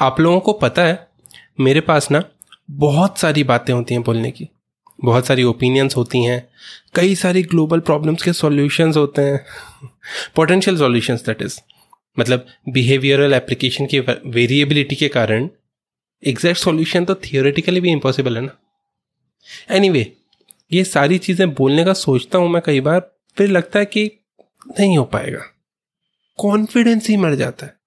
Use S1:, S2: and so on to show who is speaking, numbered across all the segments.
S1: आप लोगों को पता है मेरे पास ना बहुत सारी बातें होती हैं बोलने की। बहुत सारी ओपिनियंस होती हैं कई सारी ग्लोबल प्रॉब्लम्स के सॉल्यूशंस होते हैं पोटेंशियल सॉल्यूशंस दैट इज़ मतलब बिहेवियरल एप्लीकेशन की वेरिएबिलिटी के कारण एग्जैक्ट सॉल्यूशन तो थियोरेटिकली भी इम्पॉसिबल है ना। एनीवे anyway, ये सारी चीज़ें बोलने का सोचता हूँ मैं कई बार फिर लगता है कि नहीं हो पाएगा। कॉन्फिडेंस ही मर जाता है।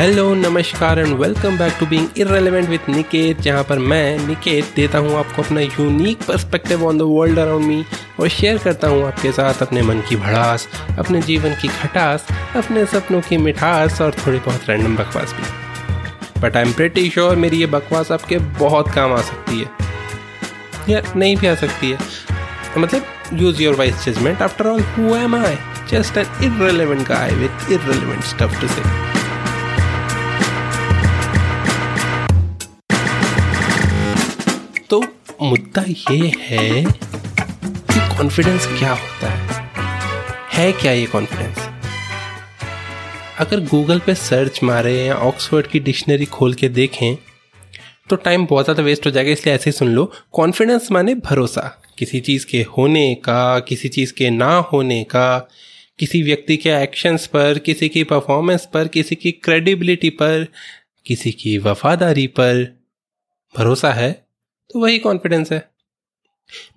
S1: हेलो नमस्कार and welcome back to being irrelevant with Niket जहाँ पर मैं निकेत देता हूँ आपको अपना unique perspective on the world around me और शेयर करता हूँ आपके साथ अपने मन की भड़ास, अपने जीवन की खटास, अपने सपनों की मिठास और थोड़ी बहुत रैंडम बकवास भी। But I am pretty sure मेरी ये बकवास आपके बहुत काम आ सकती है। या नहीं भी आ सकती है। मतलब use your wise judgement after all who am I just an irrelevant guy with irrelevant stuff to say तो मुद्दा ये है कि कॉन्फिडेंस क्या होता है? है क्या ये कॉन्फिडेंस अगर गूगल पे सर्च मारे या ऑक्सफोर्ड की डिक्शनरी खोल के देखें तो टाइम बहुत ज़्यादा वेस्ट हो जाएगा, इसलिए ऐसे ही सुन लो। कॉन्फिडेंस माने भरोसा। किसी चीज़ के होने का, किसी चीज़ के ना होने का, किसी व्यक्ति के एक्शंस पर, किसी की परफॉर्मेंस पर, किसी की क्रेडिबिलिटी पर, किसी की वफादारी पर भरोसा है? तो वही कॉन्फिडेंस है।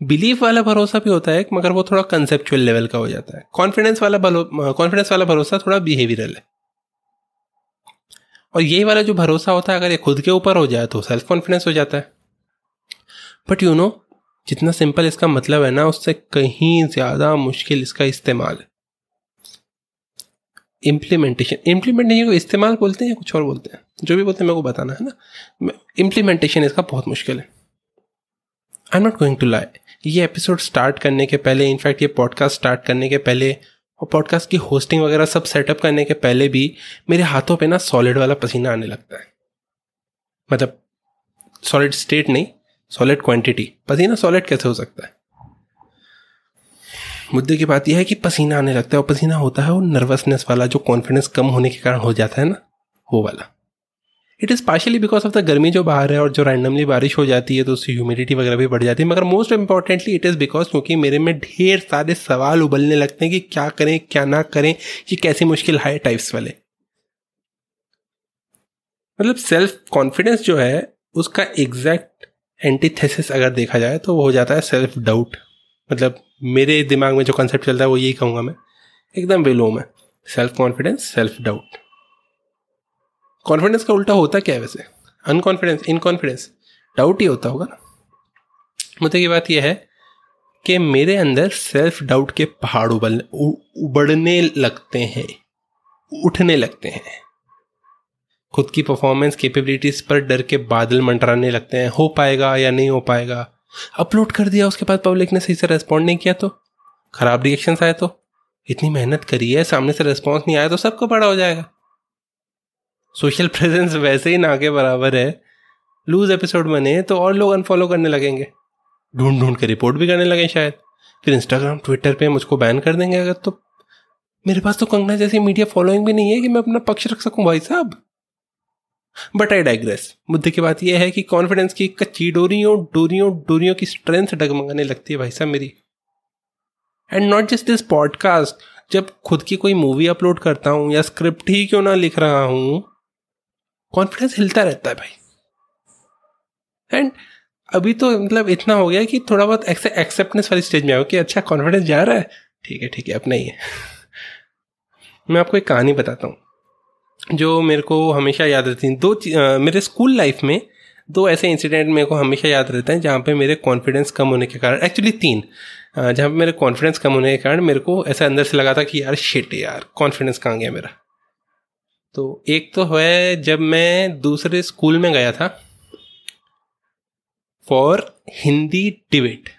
S1: बिलीफ वाला भरोसा भी होता है, मगर वो थोड़ा कंसेप्चुअल लेवल का हो जाता है। कॉन्फिडेंस वाला कॉन्फिडेंस वाला भरोसा थोड़ा बिहेवियरल है। और यही वाला जो भरोसा होता है, अगर ये खुद के ऊपर हो जाए तो सेल्फ कॉन्फिडेंस हो जाता है। बट यू नो जितना सिंपल इसका मतलब है ना, उससे कहीं ज़्यादा मुश्किल इसका इस्तेमाल इम्प्लीमेंटेशन इम्प्लीमेंटेशन को इस्तेमाल बोलते हैं या कुछ और बोलते हैं? जो भी बोलते हैं, मेरे को बताना है ना। इम्प्लीमेंटेशन इसका बहुत मुश्किल है। I am not going to lie ये एपिसोड स्टार्ट करने के पहले इनफैक्ट ये पॉडकास्ट स्टार्ट करने के पहले, और पॉडकास्ट की होस्टिंग वगैरह सब सेटअप करने के पहले भी मेरे हाथों पे ना सॉलिड वाला पसीना आने लगता है। मतलब सॉलिड स्टेट नहीं सॉलिड क्वांटिटी पसीना सॉलिड कैसे हो सकता है? मुद्दे की बात यह है कि पसीना आने लगता है, और पसीना होता है वो नर्वसनेस वाला, जो कॉन्फिडेंस कम होने के कारण हो जाता है ना, वो वाला। It is partially because of the गर्मी जो बाहर है और जो रैंडमली बारिश हो जाती है तो उससे ह्यूमिडिटी वगैरह भी बढ़ जाती है। मगर most importantly it is because क्योंकि मेरे में ढेर सारे सवाल उबलने लगते हैं कि क्या करें, क्या ना करें ये कैसी मुश्किल है टाइप्स वाले। मतलब सेल्फ कॉन्फिडेंस जो है, उसका एग्जैक्ट एंटीथेसिस अगर देखा जाए तो वो हो जाता है सेल्फ डाउट मतलब मेरे दिमाग में जो कंसेप्ट चलता है, वो यही कहूँगा मैं। एकदम विलोम है self confidence self doubt confidence का उल्टा होता क्या है वैसे? अनकॉन्फिडेंस इनकॉन्फिडेंस डाउट ही होता होगा ना? मुद्दे की बात यह है कि मेरे अंदर सेल्फ डाउट के पहाड़ उबल उबड़ने लगते हैं, उठने लगते हैं। खुद की परफॉर्मेंस कैपेबिलिटीज पर डर के बादल मंडराने लगते हैं। हो पाएगा या नहीं हो पाएगा? अपलोड कर दिया, उसके बाद पब्लिक ने सही से रेस्पॉन्ड नहीं किया तो? खराब रिएक्शन आए तो? इतनी मेहनत करी है, सामने से रेस्पॉन्स नहीं आया तो सबको बड़ा हो जाएगा। सोशल प्रेजेंस वैसे ही ना के बराबर है। लूज एपिसोड बने तो और लोग अनफॉलो करने लगेंगे। ढूंढ ढूंढ के रिपोर्ट भी करने लगे शायद। फिर इंस्टाग्राम ट्विटर पे मुझको बैन कर देंगे अगर तो। मेरे पास तो कंगना जैसी मीडिया फॉलोइंग भी नहीं है कि मैं अपना पक्ष रख सकूँ भाई साहब। बट आई डाइग्रेस मुद्दे की बात यह है कि कॉन्फिडेंस की कच्ची डोरियों डोरियों डोरियों की स्ट्रेंथ डगमगाने लगती है भाई साहब मेरी। And not just this podcast जब खुद की कोई मूवी अपलोड करता हूँ या स्क्रिप्ट ही क्यों ना लिख रहा हूँ कॉन्फिडेंस हिलता रहता है भाई। एंड अभी तो मतलब इतना हो गया कि थोड़ा बहुत एक्सेप्टेंस वाली स्टेज में आओ कि अच्छा कॉन्फिडेंस जा रहा है। ठीक है ठीक है अपना ही है। मैं आपको एक कहानी बताता हूँ। जो मेरे को हमेशा याद रहती है। दो आ, मेरे स्कूल लाइफ में दो ऐसे इंसिडेंट मेरे को हमेशा याद रहते हैं जहाँ पे मेरे कॉन्फिडेंस कम होने के कारण एक्चुअली तीन। जहाँ पे मेरे कॉन्फिडेंस कम होने के कारण मेरे को ऐसा अंदर से लगा था कि यार शिट यार कॉन्फिडेंस कहाँ गया मेरा? तो एक तो है जब मैं दूसरे स्कूल में गया था फॉर हिंदी डिबेट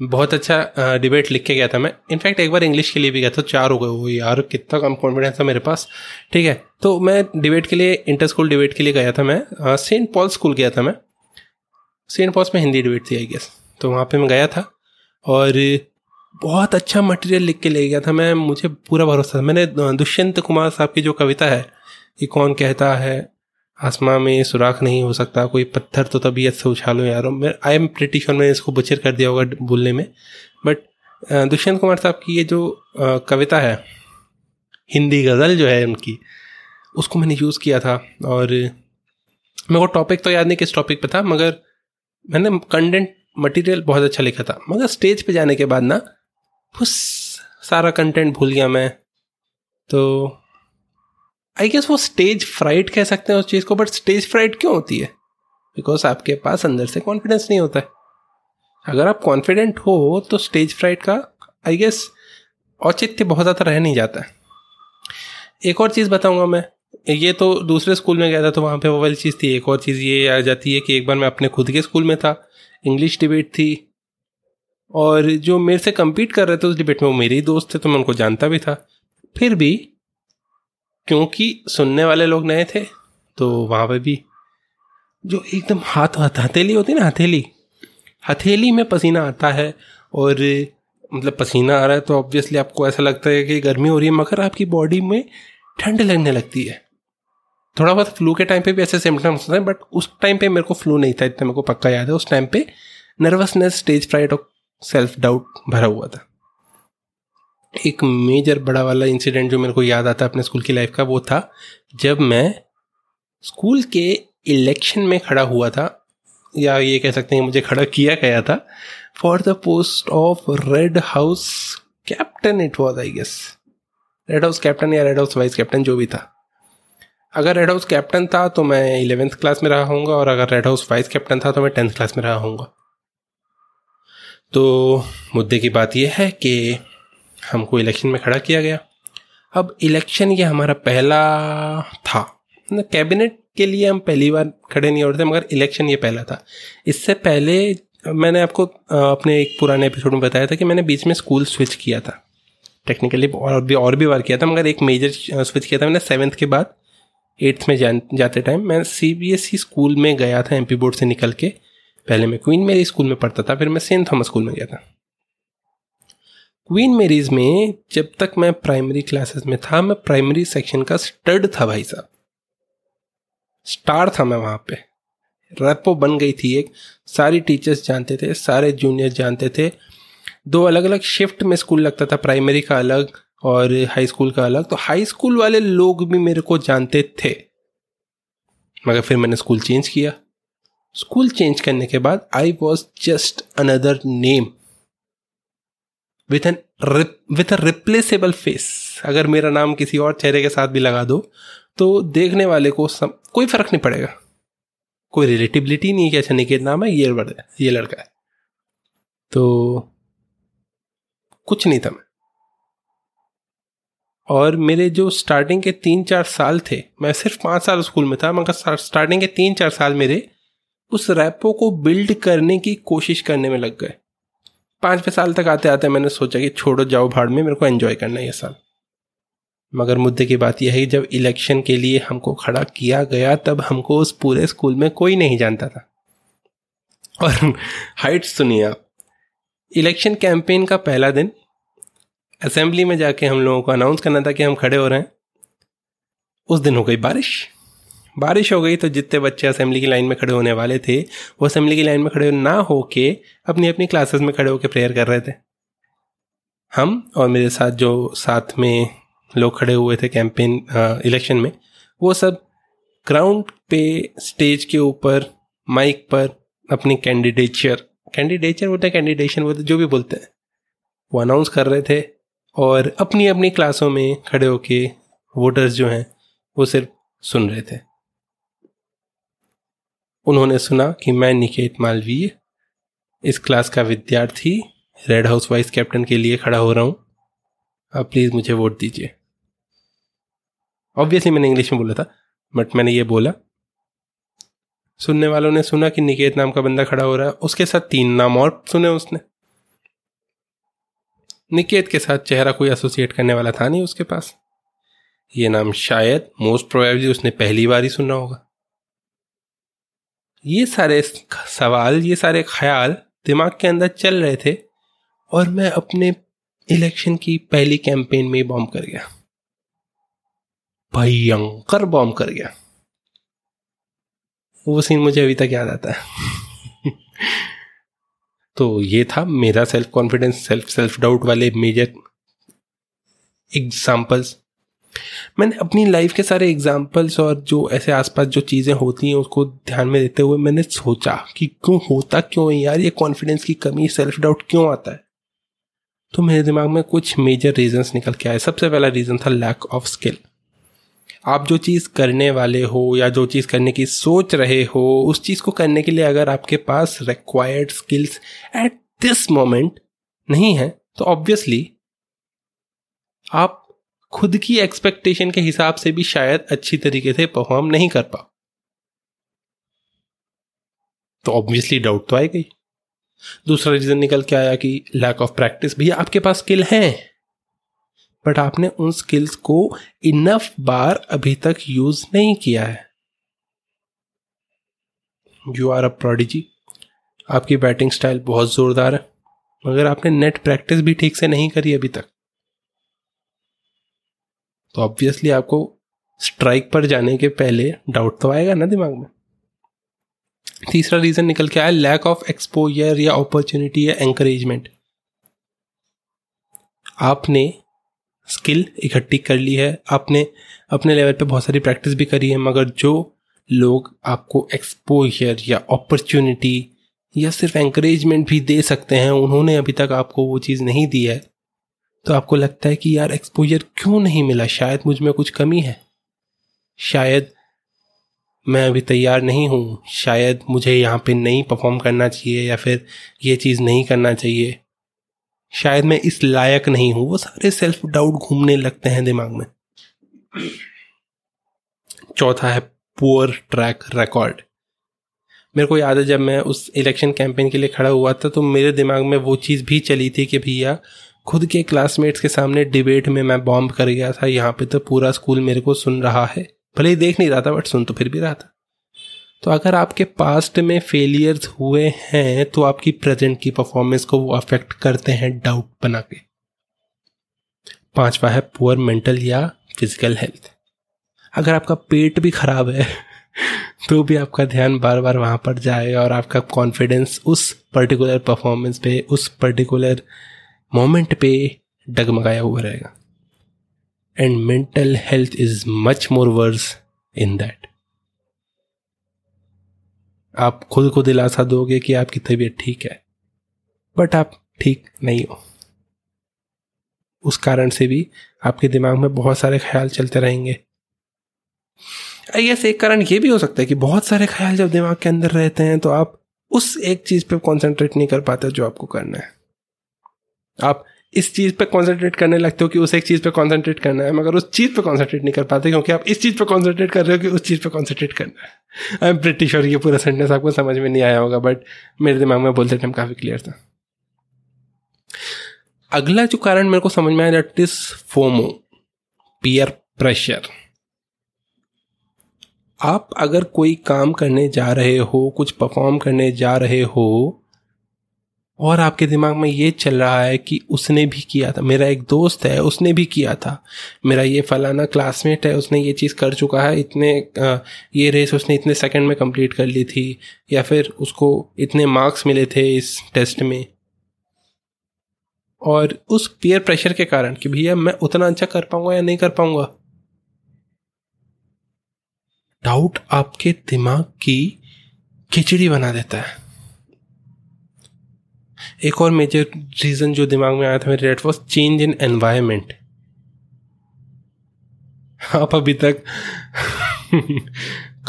S1: बहुत अच्छा डिबेट लिख के गया था मैं। इनफैक्ट एक बार इंग्लिश के लिए भी गया था। चार हो गए। वो यार, कितना कम कॉन्फिडेंस था मेरे पास। ठीक है तो मैं डिबेट के लिए इंटर स्कूल डिबेट के लिए गया था मैं। सेंट पॉल स्कूल गया था मैं। सेंट पॉल्स में हिंदी डिबेट थी आई गेस तो वहाँ पे मैं गया था। और बहुत अच्छा मटेरियल लिख के ले गया था। मैं, मुझे पूरा भरोसा था। मैंने दुष्यंत कुमार साहब की जो कविता है, कि कौन कहता है, आसमां में सुराख नहीं हो सकता, कोई पत्थर तो तबीयत से उछालो यारो। आई एम प्रिटी श्योर मैंने इसको बुचर कर दिया होगा बोलने में। बट दुष्यंत कुमार साहब की ये जो कविता है, हिंदी गज़ल जो है उनकी, उसको मैंने यूज़ किया था। और मेरे को टॉपिक तो याद नहीं किस टॉपिक पे था, मगर मैंने कंटेंट मटेरियल बहुत अच्छा लिखा था। मगर स्टेज पे जाने के बाद ना उस सारा कंटेंट भूल गया मैं। तो आई गेस वो स्टेज फ्राइट कह सकते हैं उस चीज़ को बट स्टेज फ्राइट क्यों होती है? बिकॉज़ आपके पास अंदर से कॉन्फिडेंस नहीं होता है। अगर आप कॉन्फिडेंट हो तो स्टेज फ्राइट का आई गेस औचित्य बहुत ज़्यादा रह नहीं जाता है। एक और चीज़ बताऊँगा मैं। ये तो दूसरे स्कूल में गया था तो वहाँ पे वो वाली चीज़ थी। एक और चीज़ ये आ जाती है कि एक बार मैं अपने खुद के स्कूल में था। इंग्लिश डिबेट थी। और जो मेरे से कम्पीट कर रहे थे उस डिबेट में वो मेरे ही दोस्त थे तो मैं उनको जानता भी था। फिर भी, क्योंकि सुनने वाले लोग नए थे तो वहाँ पे भी जो एकदम हाथ हाथ, हथेली होती है ना, हथेली। हथेली में पसीना आता है और मतलब पसीना आ रहा है तो ऑब्वियसली आपको ऐसा लगता है कि गर्मी हो रही है, मगर आपकी बॉडी में ठंड लगने लगती है। थोड़ा बहुत फ्लू के टाइम पे भी ऐसे सिम्टम्स होते हैं बट उस टाइम पे मेरे को फ्लू नहीं था, इतना मेरे को पक्का याद है। उस टाइम पे नर्वसनेस स्टेज फ्राइट और सेल्फ डाउट भरा हुआ था। एक मेजर बड़ा वाला इंसिडेंट जो मेरे को याद आता है अपने स्कूल की लाइफ का, वो था जब मैं स्कूल के इलेक्शन में खड़ा हुआ था, या ये कह सकते हैं मुझे खड़ा किया गया था for the post of red house captain it was I guess red house captain या रेड हाउस वाइस कैप्टन जो भी था। अगर रेड हाउस कैप्टन था तो मैं इलेवेंथ क्लास में रहा हूँगा और अगर रेड हाउस वाइस कैप्टन था तो मैं टेंथ क्लास में रहा हूँगा तो मुद्दे की बात यह है कि हमको इलेक्शन में खड़ा किया गया। अब इलेक्शन ये हमारा पहला था। कैबिनेट के लिए हम पहली बार खड़े नहीं हो रहे थे, मगर इलेक्शन ये पहला था। इससे पहले मैंने आपको अपने एक पुराने एपिसोड में बताया था कि मैंने बीच में स्कूल स्विच किया था। टेक्निकली और भी और भी बार किया था, मगर एक मेजर स्विच किया था मैंने सेवन्थ के बाद। एट्थ में जाते टाइम मैं C, B, S E school में गया था, एम, पी, बोर्ड से निकल के। पहले मैं क्वीन मेरी स्कूल में पढ़ता था, फिर मैं सेंट थॉमस स्कूल में गया था। क्वीन मेरीज में जब तक मैं प्राइमरी क्लासेस में था, मैं प्राइमरी सेक्शन का स्टड था भाई साहब। स्टार था मैं वहाँ पे। रेपो बन गई थी एक। सारी टीचर्स जानते थे, सारे जूनियर जानते थे। दो अलग अलग शिफ्ट में स्कूल लगता था प्राइमरी का अलग और हाई स्कूल का अलग। तो हाई स्कूल वाले लोग भी मेरे को जानते थे। मगर फिर मैंने स्कूल चेंज किया। स्कूल चेंज करने के बाद I was just another name with an with a replaceable face अगर मेरा नाम किसी और चेहरे के साथ भी लगा दो तो देखने वाले को सम, कोई फ़र्क नहीं पड़ेगा। कोई रिलेटिबिलिटी नहीं है कि अच्छा निकेत नाम है ये ये लड़का है। तो कुछ नहीं था। मैं और मेरे जो स्टार्टिंग के तीन चार साल थे मैं सिर्फ़ पाँच साल स्कूल में था मगर स्टार्टिंग के तीन चार साल मेरे उस रैपो को बिल्ड करने की कोशिश करने में लग गए। पाँचवें साल तक आते आते मैंने सोचा कि छोड़ो, जाओ भाड़ में, मेरे को एंजॉय करना है ये साल। मगर मुद्दे की बात यह है जब इलेक्शन के लिए हमको खड़ा किया गया, तब हमको उस पूरे स्कूल में कोई नहीं जानता था। और हाइट सुनिए आप। इलेक्शन कैंपेन का पहला दिन असेंबली में जाके हम लोगों को अनाउंस करना था कि हम खड़े हो रहे हैं। उस दिन हो गई बारिश। बारिश हो गई तो जितने बच्चे असेंबली की लाइन में खड़े होने वाले थे, वो असेंबली की लाइन में खड़े ना होके अपनी अपनी क्लासेस में खड़े होकर प्रेयर कर रहे थे। हम और मेरे साथ जो साथ में लोग खड़े हुए थे कैंपेन इलेक्शन में, वो सब ग्राउंड पे स्टेज के ऊपर माइक पर अपनी कैंडिडेचर कैंडिडेचर बोलते हैं कैंडिडेशन बोलते जो भी बोलते हैं, वो अनाउंस कर रहे थे और अपनी अपनी क्लासों में खड़े होके वोटर्स जो हैं, वो सिर्फ़ सुन रहे थे। उन्होंने सुना कि मैं निकेत मालवीय, इस क्लास का विद्यार्थी रेड हाउस वाइस कैप्टन के लिए खड़ा हो रहा हूँ। आप प्लीज़ मुझे वोट दीजिए। ऑब्वियसली मैंने इंग्लिश में बोला था बट मैंने ये बोला। सुनने वालों ने सुना कि निकेत नाम का बंदा खड़ा हो रहा है, उसके साथ तीन नाम और सुने उसने। निकेत के साथ चेहरा कोई एसोसिएट करने वाला था नहीं उसके पास। ये नाम शायद मोस्ट प्रोबेबली उसने पहली बार ही सुना होगा। ये सारे सवाल, ये सारे ख्याल दिमाग के अंदर चल रहे थे और मैं अपने इलेक्शन की पहली कैंपेन में बॉम्ब कर गया। भयंकर बॉम्ब कर गया। वो सीन मुझे अभी तक याद आता है। तो ये था मेरा self confidence self self doubt वाले मेजर एग्जाम्पल्स मैंने अपनी लाइफ के सारे एग्जाम्पल्स और जो ऐसे आसपास जो चीज़ें होती हैं, उसको ध्यान में देते हुए मैंने सोचा कि क्यों होता क्यों है यार, ये कॉन्फिडेंस की कमी सेल्फ डाउट क्यों आता है? तो मेरे दिमाग में कुछ मेजर रीजंस निकल के आए। सबसे पहला रीज़न था लैक ऑफ़ स्किल आप जो चीज़ करने वाले हो या जो चीज़ करने की सोच रहे हो, उस चीज़ को करने के लिए अगर आपके पास required skills at this moment नहीं है तो ऑब्वियसली आप खुद की एक्सपेक्टेशन के हिसाब से भी शायद अच्छी तरीके से परफॉर्म नहीं कर पाओ। तो ऑब्वियसली डाउट तो आएगा ही दूसरा रीजन निकल के आया कि लैक ऑफ़ प्रैक्टिस भी आपके पास स्किल है। बट आपने उन स्किल्स को इनफ बार अभी तक यूज़ नहीं किया है। यू आर अ प्रोडिजी आपकी बैटिंग स्टाइल बहुत जोरदार है। मगर आपने नेट प्रैक्टिस भी ठीक से नहीं करी अभी तक। तो ऑब्वियसली आपको स्ट्राइक पर जाने के पहले डाउट तो आएगा ना दिमाग में। तीसरा रीजन निकल के आया लैक ऑफ़ एक्सपोजर या अपॉर्चुनिटी या एंकरेजमेंट आपने स्किल इकट्ठी कर ली है, आपने अपने लेवल पे बहुत सारी प्रैक्टिस भी करी है, मगर जो लोग आपको एक्सपोजर या अपॉर्चुनिटी या सिर्फ़ एंकरेजमेंट भी दे सकते हैं, उन्होंने अभी तक आपको वो चीज़ नहीं दी है। तो आपको लगता है कि यार एक्सपोजर क्यों नहीं मिला? शायद मुझमें कुछ कमी है। शायद मैं अभी तैयार नहीं हूँ। शायद मुझे यहाँ पे नहीं परफॉर्म करना चाहिए या फिर ये चीज़ नहीं करना चाहिए। शायद मैं इस लायक नहीं हूँ। वो सारे सेल्फ डाउट घूमने लगते हैं दिमाग में। चौथा है पुअर ट्रैक रिकॉर्ड मेरे को याद है जब मैं उस इलेक्शन कैंपेन के लिए खड़ा हुआ था तो मेरे दिमाग में वो चीज़ भी चली थी कि भैया खुद के क्लासमेट्स के सामने डिबेट में मैं बॉम्ब कर गया था, यहाँ पे तो पूरा स्कूल मेरे को सुन रहा है। भले ही देख नहीं रहा था बट सुन तो फिर भी रहा था। तो अगर आपके पास्ट में फेलियर्स हुए हैं तो आपकी प्रेजेंट की परफॉर्मेंस को वो अफेक्ट करते हैं डाउट बना के। पांचवा है पुअर मेंटल या फ़िज़िकल हेल्थ अगर आपका पेट भी खराब है तो भी आपका ध्यान बार बार वहाँ पर जाए और आपका कॉन्फिडेंस उस पर्टिकुलर परफॉर्मेंस पे, उस पर्टिकुलर मोमेंट पे डगमगाया हुआ रहेगा। And mental health is much more worse in that आप खुद को दिलासा दोगे कि आपकी तबीयत ठीक है बट आप ठीक नहीं हो। उस कारण से भी आपके दिमाग में बहुत सारे ख्याल चलते रहेंगे। आई एक कारण ये भी हो सकता है कि बहुत सारे ख्याल जब दिमाग के अंदर रहते हैं तो आप उस एक चीज़ पे कॉन्सेंट्रेट नहीं कर पाते जो आपको करना है। आप इस चीज़ पे कॉन्सेंट्रेट करने लगते हो कि उस एक चीज़ पे कॉन्सेंट्रेट करना है, मगर उस चीज़ पे कॉन्सेंट्रेट नहीं कर पाते क्योंकि आप इस चीज़ पे कॉन्सेंट्रेट कर रहे हो कि उस चीज़ पे कॉन्सेंट्रेट करना है। आई एम प्रिटी श्योर ये पूरा सेंटेंस आपको समझ में नहीं आया होगा बट मेरे दिमाग में बोलते टाइम काफ़ी क्लियर था। अगला जो कारण मेरे को समझ में आया that is FOMO peer pressure आप अगर कोई काम करने जा रहे हो, कुछ परफॉर्म करने जा रहे हो और आपके दिमाग में ये चल रहा है कि उसने भी किया था। मेरा एक दोस्त है, उसने भी किया था। मेरा ये फलाना क्लासमेट है, उसने ये चीज़ कर चुका है। इतने ये रेस उसने इतने सेकंड में कंप्लीट कर ली थी, या फिर उसको इतने मार्क्स मिले थे इस टेस्ट में। और उस पीयर प्रेशर के कारण कि भैया मैं उतना अच्छा कर पाऊँगा या नहीं कर पाऊँगा? डाउट आपके दिमाग की खिचड़ी बना देता है। एक और मेजर रीज़न जो दिमाग में आया था मेरे date was change in environment आप अभी तक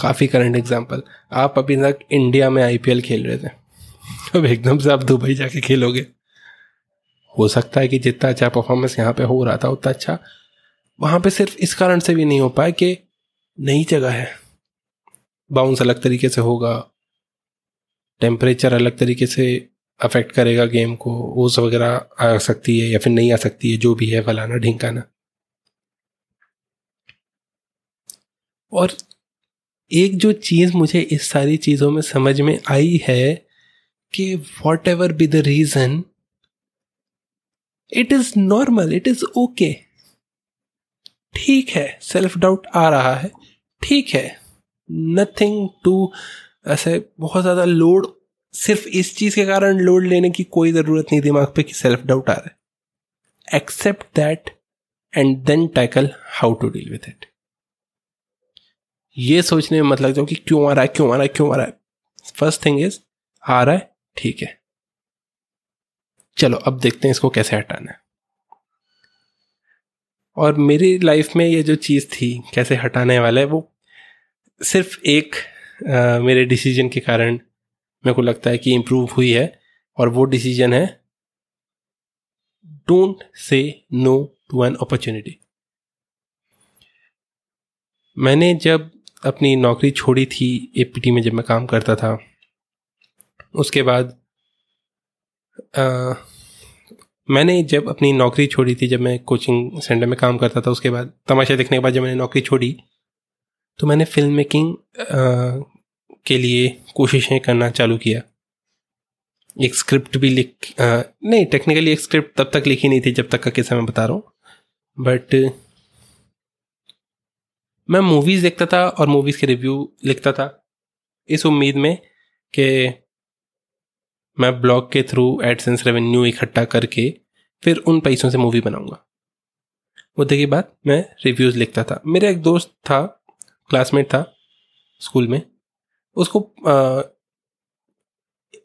S1: काफ़ी करंट एग्ज़ाम्पल आप अभी तक इंडिया में आईपीएल खेल रहे थे। अब एकदम से आप दुबई जाके खेलोगे। हो सकता है कि जितना अच्छा परफॉर्मेंस यहाँ पे हो रहा था, उतना अच्छा। वहाँ पे सिर्फ़ इस कारण से भी नहीं हो पाया कि नई जगह है। बाउंस अलग तरीके से होगा। टेम्परेचर अलग तरीके से अफेक्ट करेगा गेम को ओस वगैरह आ सकती है या फिर नहीं आ सकती है, जो भी है, फलाना ढिंकाना। और एक जो चीज़ मुझे इस सारी चीज़ों में समझ में आई है कि whatever be the reason it is normal it is okay ठीक है सेल्फ डाउट आ रहा है, ठीक है। नथिंग टू ऐसे बहुत ज़्यादा लोड सिर्फ़ इस चीज़ के कारण लोड लेने की कोई ज़रूरत नहीं दिमाग पे कि सेल्फ डाउट आ रहा है। Except that and then tackle how to deal with it ये सोचने में मत लग जाओ कि क्यों आ रहा है क्यों आ रहा है क्यों आ रहा है? फ़र्स्ट थिंग इज़ आ रहा है ठीक है। चलो अब देखते हैं इसको कैसे हटाना है। और मेरी लाइफ में ये जो चीज़ थी कैसे हटाने वाला है वो सिर्फ़ एक आ, मेरे डिसीज़न के कारण मेरे को लगता है कि इम्प्रूव हुई है और वो डिसीज़न है don't say no to an opportunity मैंने जब अपनी नौकरी छोड़ी थी एपीटी में जब मैं काम करता था उसके बाद आ, मैंने जब अपनी नौकरी छोड़ी थी जब मैं कोचिंग सेंटर में काम करता था उसके बाद तमाशा देखने के बाद जब मैंने नौकरी छोड़ी तो मैंने फ़िल्म मेकिंग के लिए कोशिशें करना चालू किया। एक स्क्रिप्ट भी लिख आ, नहीं टेक्निकली एक स्क्रिप्ट तब तक लिखी नहीं थी जब तक का किस्सा मैं बता रहा हूँ। बट मैं मूवीज़ देखता था और मूवीज़ के रिव्यू लिखता था। इस उम्मीद में कि मैं ब्लॉग के थ्रू एडसेंस रेवेन्यू इकट्ठा करके फिर उन पैसों से मूवी बनाऊँगा। मुद्दे की बात मैं रिव्यूज़ लिखता था। मेरा एक दोस्त था क्लासमेट था स्कूल में। उसको आ,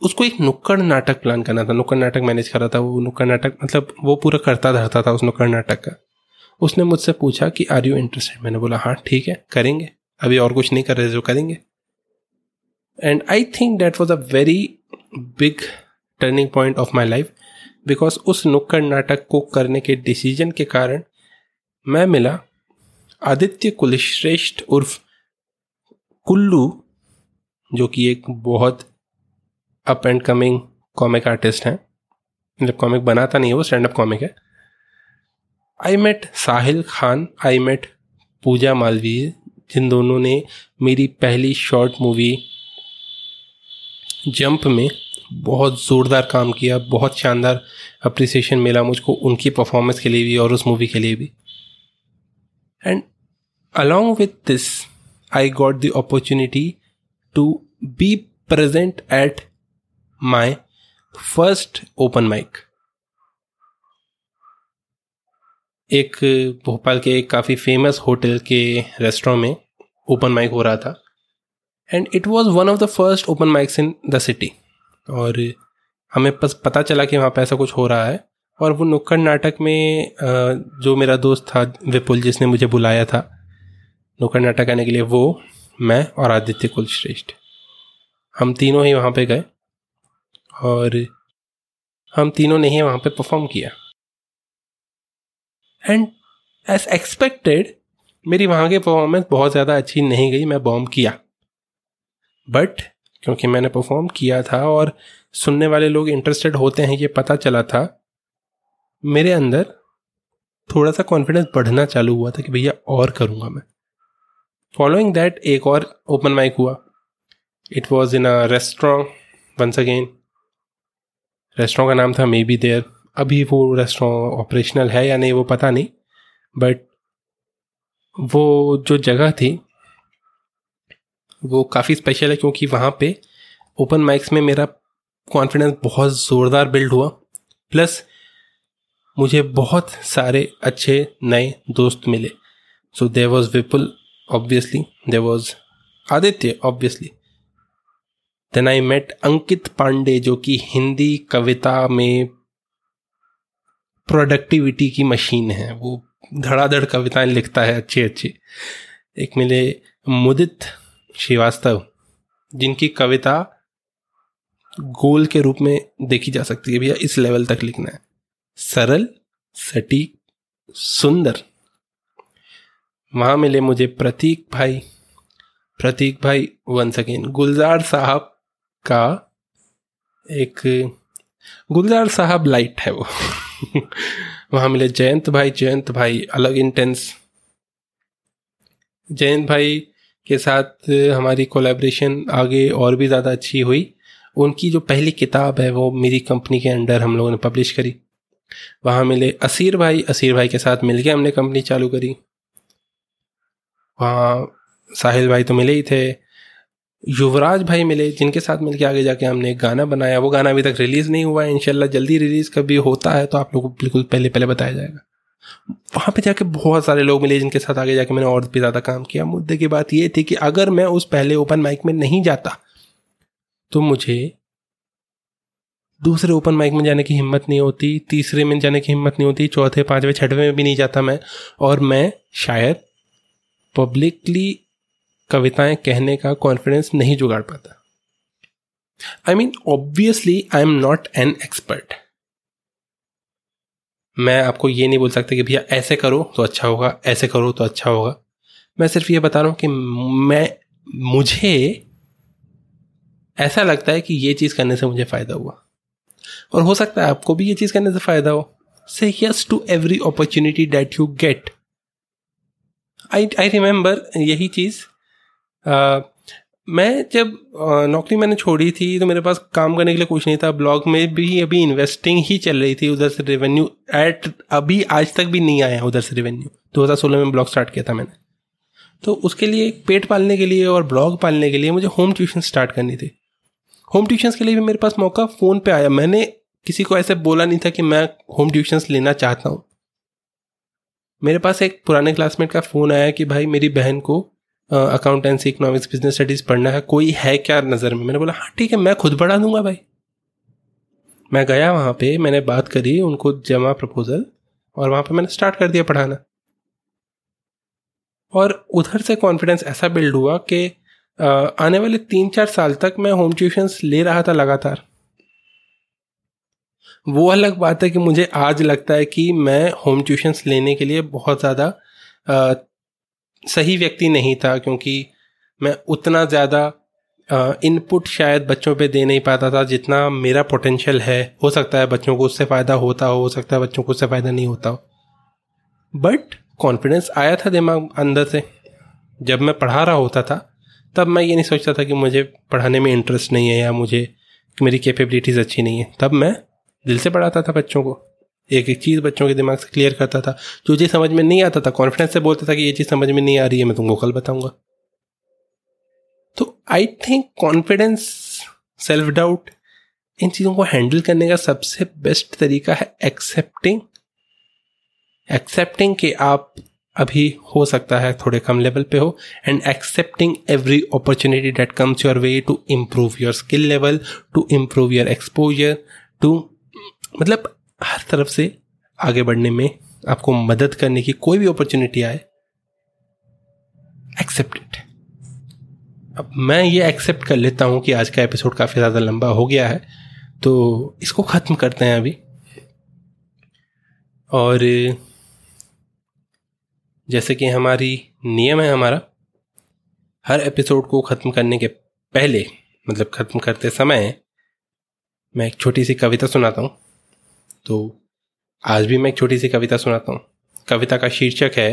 S1: उसको एक नुक्कड़ नाटक प्लान करना था। नुक्कड़ नाटक मैनेज कर रहा था वो नुक्कड़ नाटक मतलब वो पूरा करता धरता था उस नुक्कड़ नाटक का। उसने मुझसे पूछा कि आर यू इंटरेस्टेड मैंने बोला हाँ ठीक है करेंगे। अभी और कुछ नहीं कर रहे जो करेंगे। And I think that was a very big turning point of my life because उस नुक्कड़ नाटक को करने के डिसीज़न के कारण मैं मिला आदित्य कुलश्रेष्ठ उर्फ़ कुल्लू जो कि एक बहुत up and coming comic artist हैं। मतलब कॉमिक बनाता नहीं है, वो स्टैंड अप कॉमिक है। I met Sahil Khan I met Pooja Malviya जिन दोनों ने मेरी पहली शॉर्ट मूवी जंप में बहुत ज़ोरदार काम किया, बहुत शानदार अप्रिसिएशन मिला मुझको उनकी परफॉर्मेंस के लिए भी और उस मूवी के लिए भी। And along with this, i got the opportunity to be present at my first open mic. एक भोपाल के एक काफ़ी फ़ेमस होटल के रेस्टोरेंट में ओपन माइक हो रहा था। And it was one of the first open mics in the city और हमें बस पता चला कि वहाँ पर ऐसा कुछ हो रहा है। और वो नुक्कड़ नाटक में जो मेरा दोस्त था विपुल जिसने मुझे बुलाया था, नुक्कड़ नाटक आने के लिए वो मैं और आदित्य कुल श्रेष्ठ हम तीनों ही वहाँ पे गए और हम तीनों ने ही वहाँ पे परफॉर्म किया। एंड एज एक्सपेक्टेड मेरी वहाँ की परफॉर्मेंस बहुत ज़्यादा अच्छी नहीं गई, मैं बॉम्ब किया। बट क्योंकि मैंने परफॉर्म किया था और सुनने वाले लोग इंटरेस्टेड होते हैं, ये पता चला था, मेरे अंदर थोड़ा सा कॉन्फिडेंस बढ़ना चालू हुआ था कि भैया और करूँगा मैं। फॉलोइंग दैट एक और ओपन माइक हुआ। It was in a restaurant once again restaurant का नाम था मे बी देयर अभी वो रेस्टोरेंट ऑपरेशनल है या नहीं, वो पता नहीं। बट वो जो जगह थी, वो काफ़ी स्पेशल है क्योंकि वहाँ पे ओपन माइक्स में मेरा कॉन्फिडेंस बहुत ज़ोरदार बिल्ड हुआ। प्लस मुझे बहुत सारे अच्छे नए दोस्त मिले। So there was Vipul obviously there was Aditya obviously then I met Ankit Pandey जो कि हिंदी कविता में प्रोडक्टिविटी की मशीन है। वो धड़ाधड़ कविताएँ लिखता है अच्छी अच्छी। एक मिले मुदित श्रीवास्तव, जिनकी कविता गोल के रूप में देखी जा सकती है। भैया, इस लेवल तक लिखना है। सरल, सटीक, सुंदर। वहाँ मिले मुझे प्रतीक भाई। प्रतीक भाई वंस अगेन गुलजार साहब का एक, गुलजार साहब लाइट है वो। वहाँ मिले जयंत भाई जयंत भाई, अलग इंटेंस जयंत भाई के साथ हमारी कोलेब्रेशन आगे और भी ज़्यादा अच्छी हुई। उनकी जो पहली किताब है वो मेरी कंपनी के अंडर हम लोगों ने पब्लिश करी। वहाँ मिले असीर भाई असीर भाई के साथ मिलके हमने कंपनी चालू करी। वहाँ साहिल भाई तो मिले ही थे, युवराज भाई मिले, जिनके साथ मिलके आगे जाके हमने एक गाना बनाया। वो गाना अभी तक रिलीज़ नहीं हुआ है इनशाला जल्दी रिलीज़ कभी होता है तो आप लोगों को बिल्कुल पहले पहले बताया जाएगा। वहाँ पे जाके बहुत सारे लोग मिले जिनके साथ आगे जाके मैंने और भी ज़्यादा काम किया। मुद्दे की बात ये थी कि अगर मैं उस पहले ओपन माइक में नहीं जाता तो मुझे दूसरे ओपन माइक में जाने की हिम्मत नहीं होती, तीसरे में जाने की हिम्मत नहीं होती, चौथे, पाँचवें, छठवें में भी नहीं जाता मैं, और मैं शायद पब्लिकली कविताएँ कहने का कॉन्फिडेंस नहीं जुगाड़ पाता। I mean obviously I am not an expert मैं आपको ये नहीं बोल सकता कि भैया ऐसे करो तो अच्छा होगा, ऐसे करो तो अच्छा होगा। मैं सिर्फ़ ये बता रहा हूँ कि मैं, मुझे ऐसा लगता है कि ये चीज़ करने से मुझे फ़ायदा हुआ। और हो सकता है आपको भी ये चीज़ करने से फ़ायदा हो। Say yes to every opportunity that you get I I remember यही चीज़। मैं जब नौकरी मैंने छोड़ी थी तो मेरे पास काम करने के लिए कुछ नहीं था। ब्लॉग में भी अभी इन्वेस्टिंग ही चल रही थी। उधर से रेवेन्यू एट अभी आज तक भी नहीं आया उधर से रेवेन्यू 2016 में ब्लॉग स्टार्ट किया था मैंने। तो उसके लिए पेट पालने के लिए और ब्लॉग पालने के लिए मुझे होम ट्यूशन स्टार्ट करनी थी। होम ट्यूशन के लिए भी मेरे पास मौका फ़ोन पे आया। मैंने किसी को ऐसे बोला नहीं था कि मैं होम ट्यूशन्स लेना चाहता हूँ। मेरे पास एक पुराने क्लासमेट का फ़ोन आया कि भाई मेरी बहन को अकाउंटेंसी इकोनॉमिक्स बिज़नेस स्टडीज़ पढ़ना है, कोई है क्या नज़र में? मैंने बोला हाँ ठीक है, मैं खुद पढ़ा दूँगा भाई। मैं गया वहाँ पे, मैंने बात करी, उनको जमा प्रपोजल और वहाँ पे मैंने स्टार्ट कर दिया पढ़ाना। और उधर से कॉन्फिडेंस ऐसा बिल्ड हुआ कि आने वाले तीन चार साल तक मैं होम ट्यूशन्स ले रहा था लगातार। वो अलग बात है कि मुझे आज लगता है कि मैं होम ट्यूशन्स लेने के लिए बहुत ज़्यादा सही व्यक्ति नहीं था क्योंकि मैं उतना ज़्यादा इनपुट शायद बच्चों पे दे नहीं पाता था जितना मेरा पोटेंशियल है। हो सकता है बच्चों को उससे फ़ायदा होता हो हो सकता है बच्चों को उससे फ़ायदा नहीं होता हो। बट कॉन्फिडेंस आया था दिमाग अंदर से। जब मैं पढ़ा रहा होता था, तब मैं ये नहीं सोचता था कि मुझे पढ़ाने में इंटरेस्ट नहीं है या मुझे, मेरी कैपेबिलिटीज़ अच्छी नहीं है। तब मैं दिल से पढ़ाता था बच्चों को। एक एक चीज़ बच्चों के दिमाग से क्लियर करता था। जो चीज़ समझ में नहीं आता था कॉन्फिडेंस से बोलता था कि ये चीज़ समझ में नहीं आ रही है, मैं तुमको कल बताऊँगा। तो I think confidence self doubt इन चीज़ों को हैंडल करने का सबसे बेस्ट तरीका है एक्सेप्टिंग एक्सेप्टिंग कि आप अभी हो सकता है, थोड़े कम लेवल पे हो and accepting every opportunity that comes your way to improve your skill level to improve your exposure to मतलब हर तरफ़ से आगे बढ़ने में आपको मदद करने की कोई भी अपॉर्चुनिटी आए एक्सेप्ट इट अब मैं ये एक्सेप्ट कर लेता हूँ कि आज का एपिसोड काफ़ी ज़्यादा लंबा हो गया है तो इसको ख़त्म करते हैं अभी। और जैसे कि हमारी नियम है हमारा, हर एपिसोड को ख़त्म करने के पहले मतलब ख़त्म करते समय, मैं एक छोटी सी कविता सुनाता हूँ। तो आज भी मैं एक छोटी सी कविता सुनाता हूँ। कविता का शीर्षक है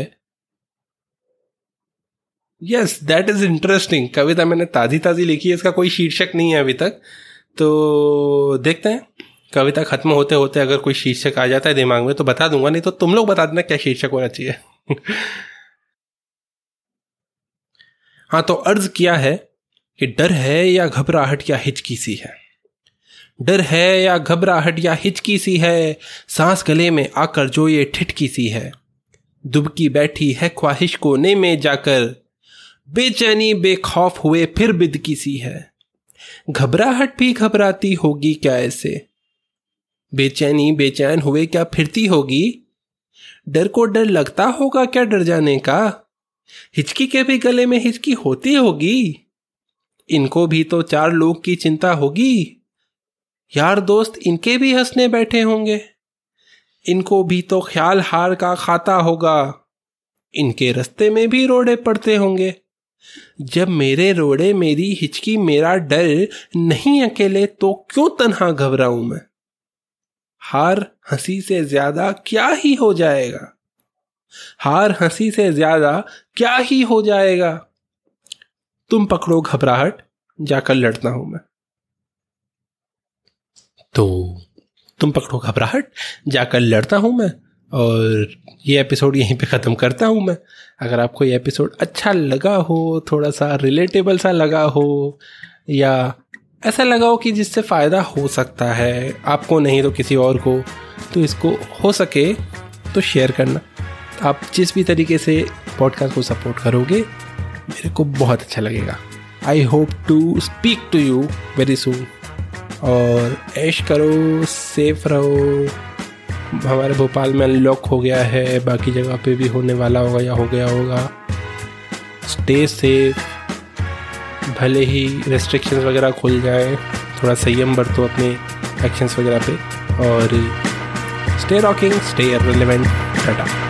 S1: यस दैट इज़ इंटरेस्टिंग कविता मैंने ताज़ी ताज़ी लिखी है, इसका कोई शीर्षक नहीं है अभी तक। तो देखते हैं, कविता खत्म होते होते अगर कोई शीर्षक आ जाता है दिमाग में तो बता दूँगा, नहीं तो तुम लोग बता देना क्या शीर्षक होना चाहिए। हाँ तो अर्ज़ किया है कि डर है या घबराहट या हिचकी सी है। डर है या घबराहट या हिचकी सी है, सांस गले में आकर जो ये ठिठकी सी है। दुबकी बैठी है ख्वाहिश कोने में जाकर, बेचैनी, बेखौफ हुए फिर बिदकी सी है। घबराहट भी घबराती होगी क्या ऐसे बेचैनी, बेचैन हुए क्या फिरती होगी? डर को डर लगता होगा क्या डर जाने का? हिचकी के भी गले में हिचकी होती होगी? इनको भी तो चार लोग की चिंता होगी। यार दोस्त, इनके भी हंसने बैठे होंगे। इनको भी तो ख्याल हार का खाता होगा। इनके रस्ते में भी रोड़े पड़ते होंगे। जब मेरे रोड़े मेरी हिचकी मेरा डर नहीं अकेले तो क्यों तनहा घबराऊं मैं? हार हँसी से ज़्यादा क्या ही हो जाएगा? हार हँसी से ज़्यादा क्या ही हो जाएगा? तुम पकड़ो घबराहट, जाकर लड़ता हूँ मैं। तो तुम पकड़ो घबराहट, जाकर लड़ता हूँ मैं, और ये एपिसोड यहीं पे ख़त्म करता हूँ मैं। अगर आपको ये एपिसोड अच्छा लगा हो, थोड़ा सा रिलेटेबल सा लगा हो, या ऐसा लगा हो कि जिससे फ़ायदा हो सकता है, आपको नहीं तो किसी और को तो इसको हो सके तो शेयर करना। आप जिस भी तरीके से पॉडकास्ट को सपोर्ट करोगे, मेरे को बहुत अच्छा लगेगा। I hope to speak to you very soon और ऐश करो सेफ़ रहो। हमारे भोपाल में अनलॉक हो गया है, बाकी जगह पे भी होने वाला होगा या हो गया होगा। स्टे सेफ़ भले ही रेस्ट्रिक्शंस वगैरह खुल जाए, थोड़ा संयम बरतो अपने एक्शंस वगैरह पे। और stay rocking stay relevant tata.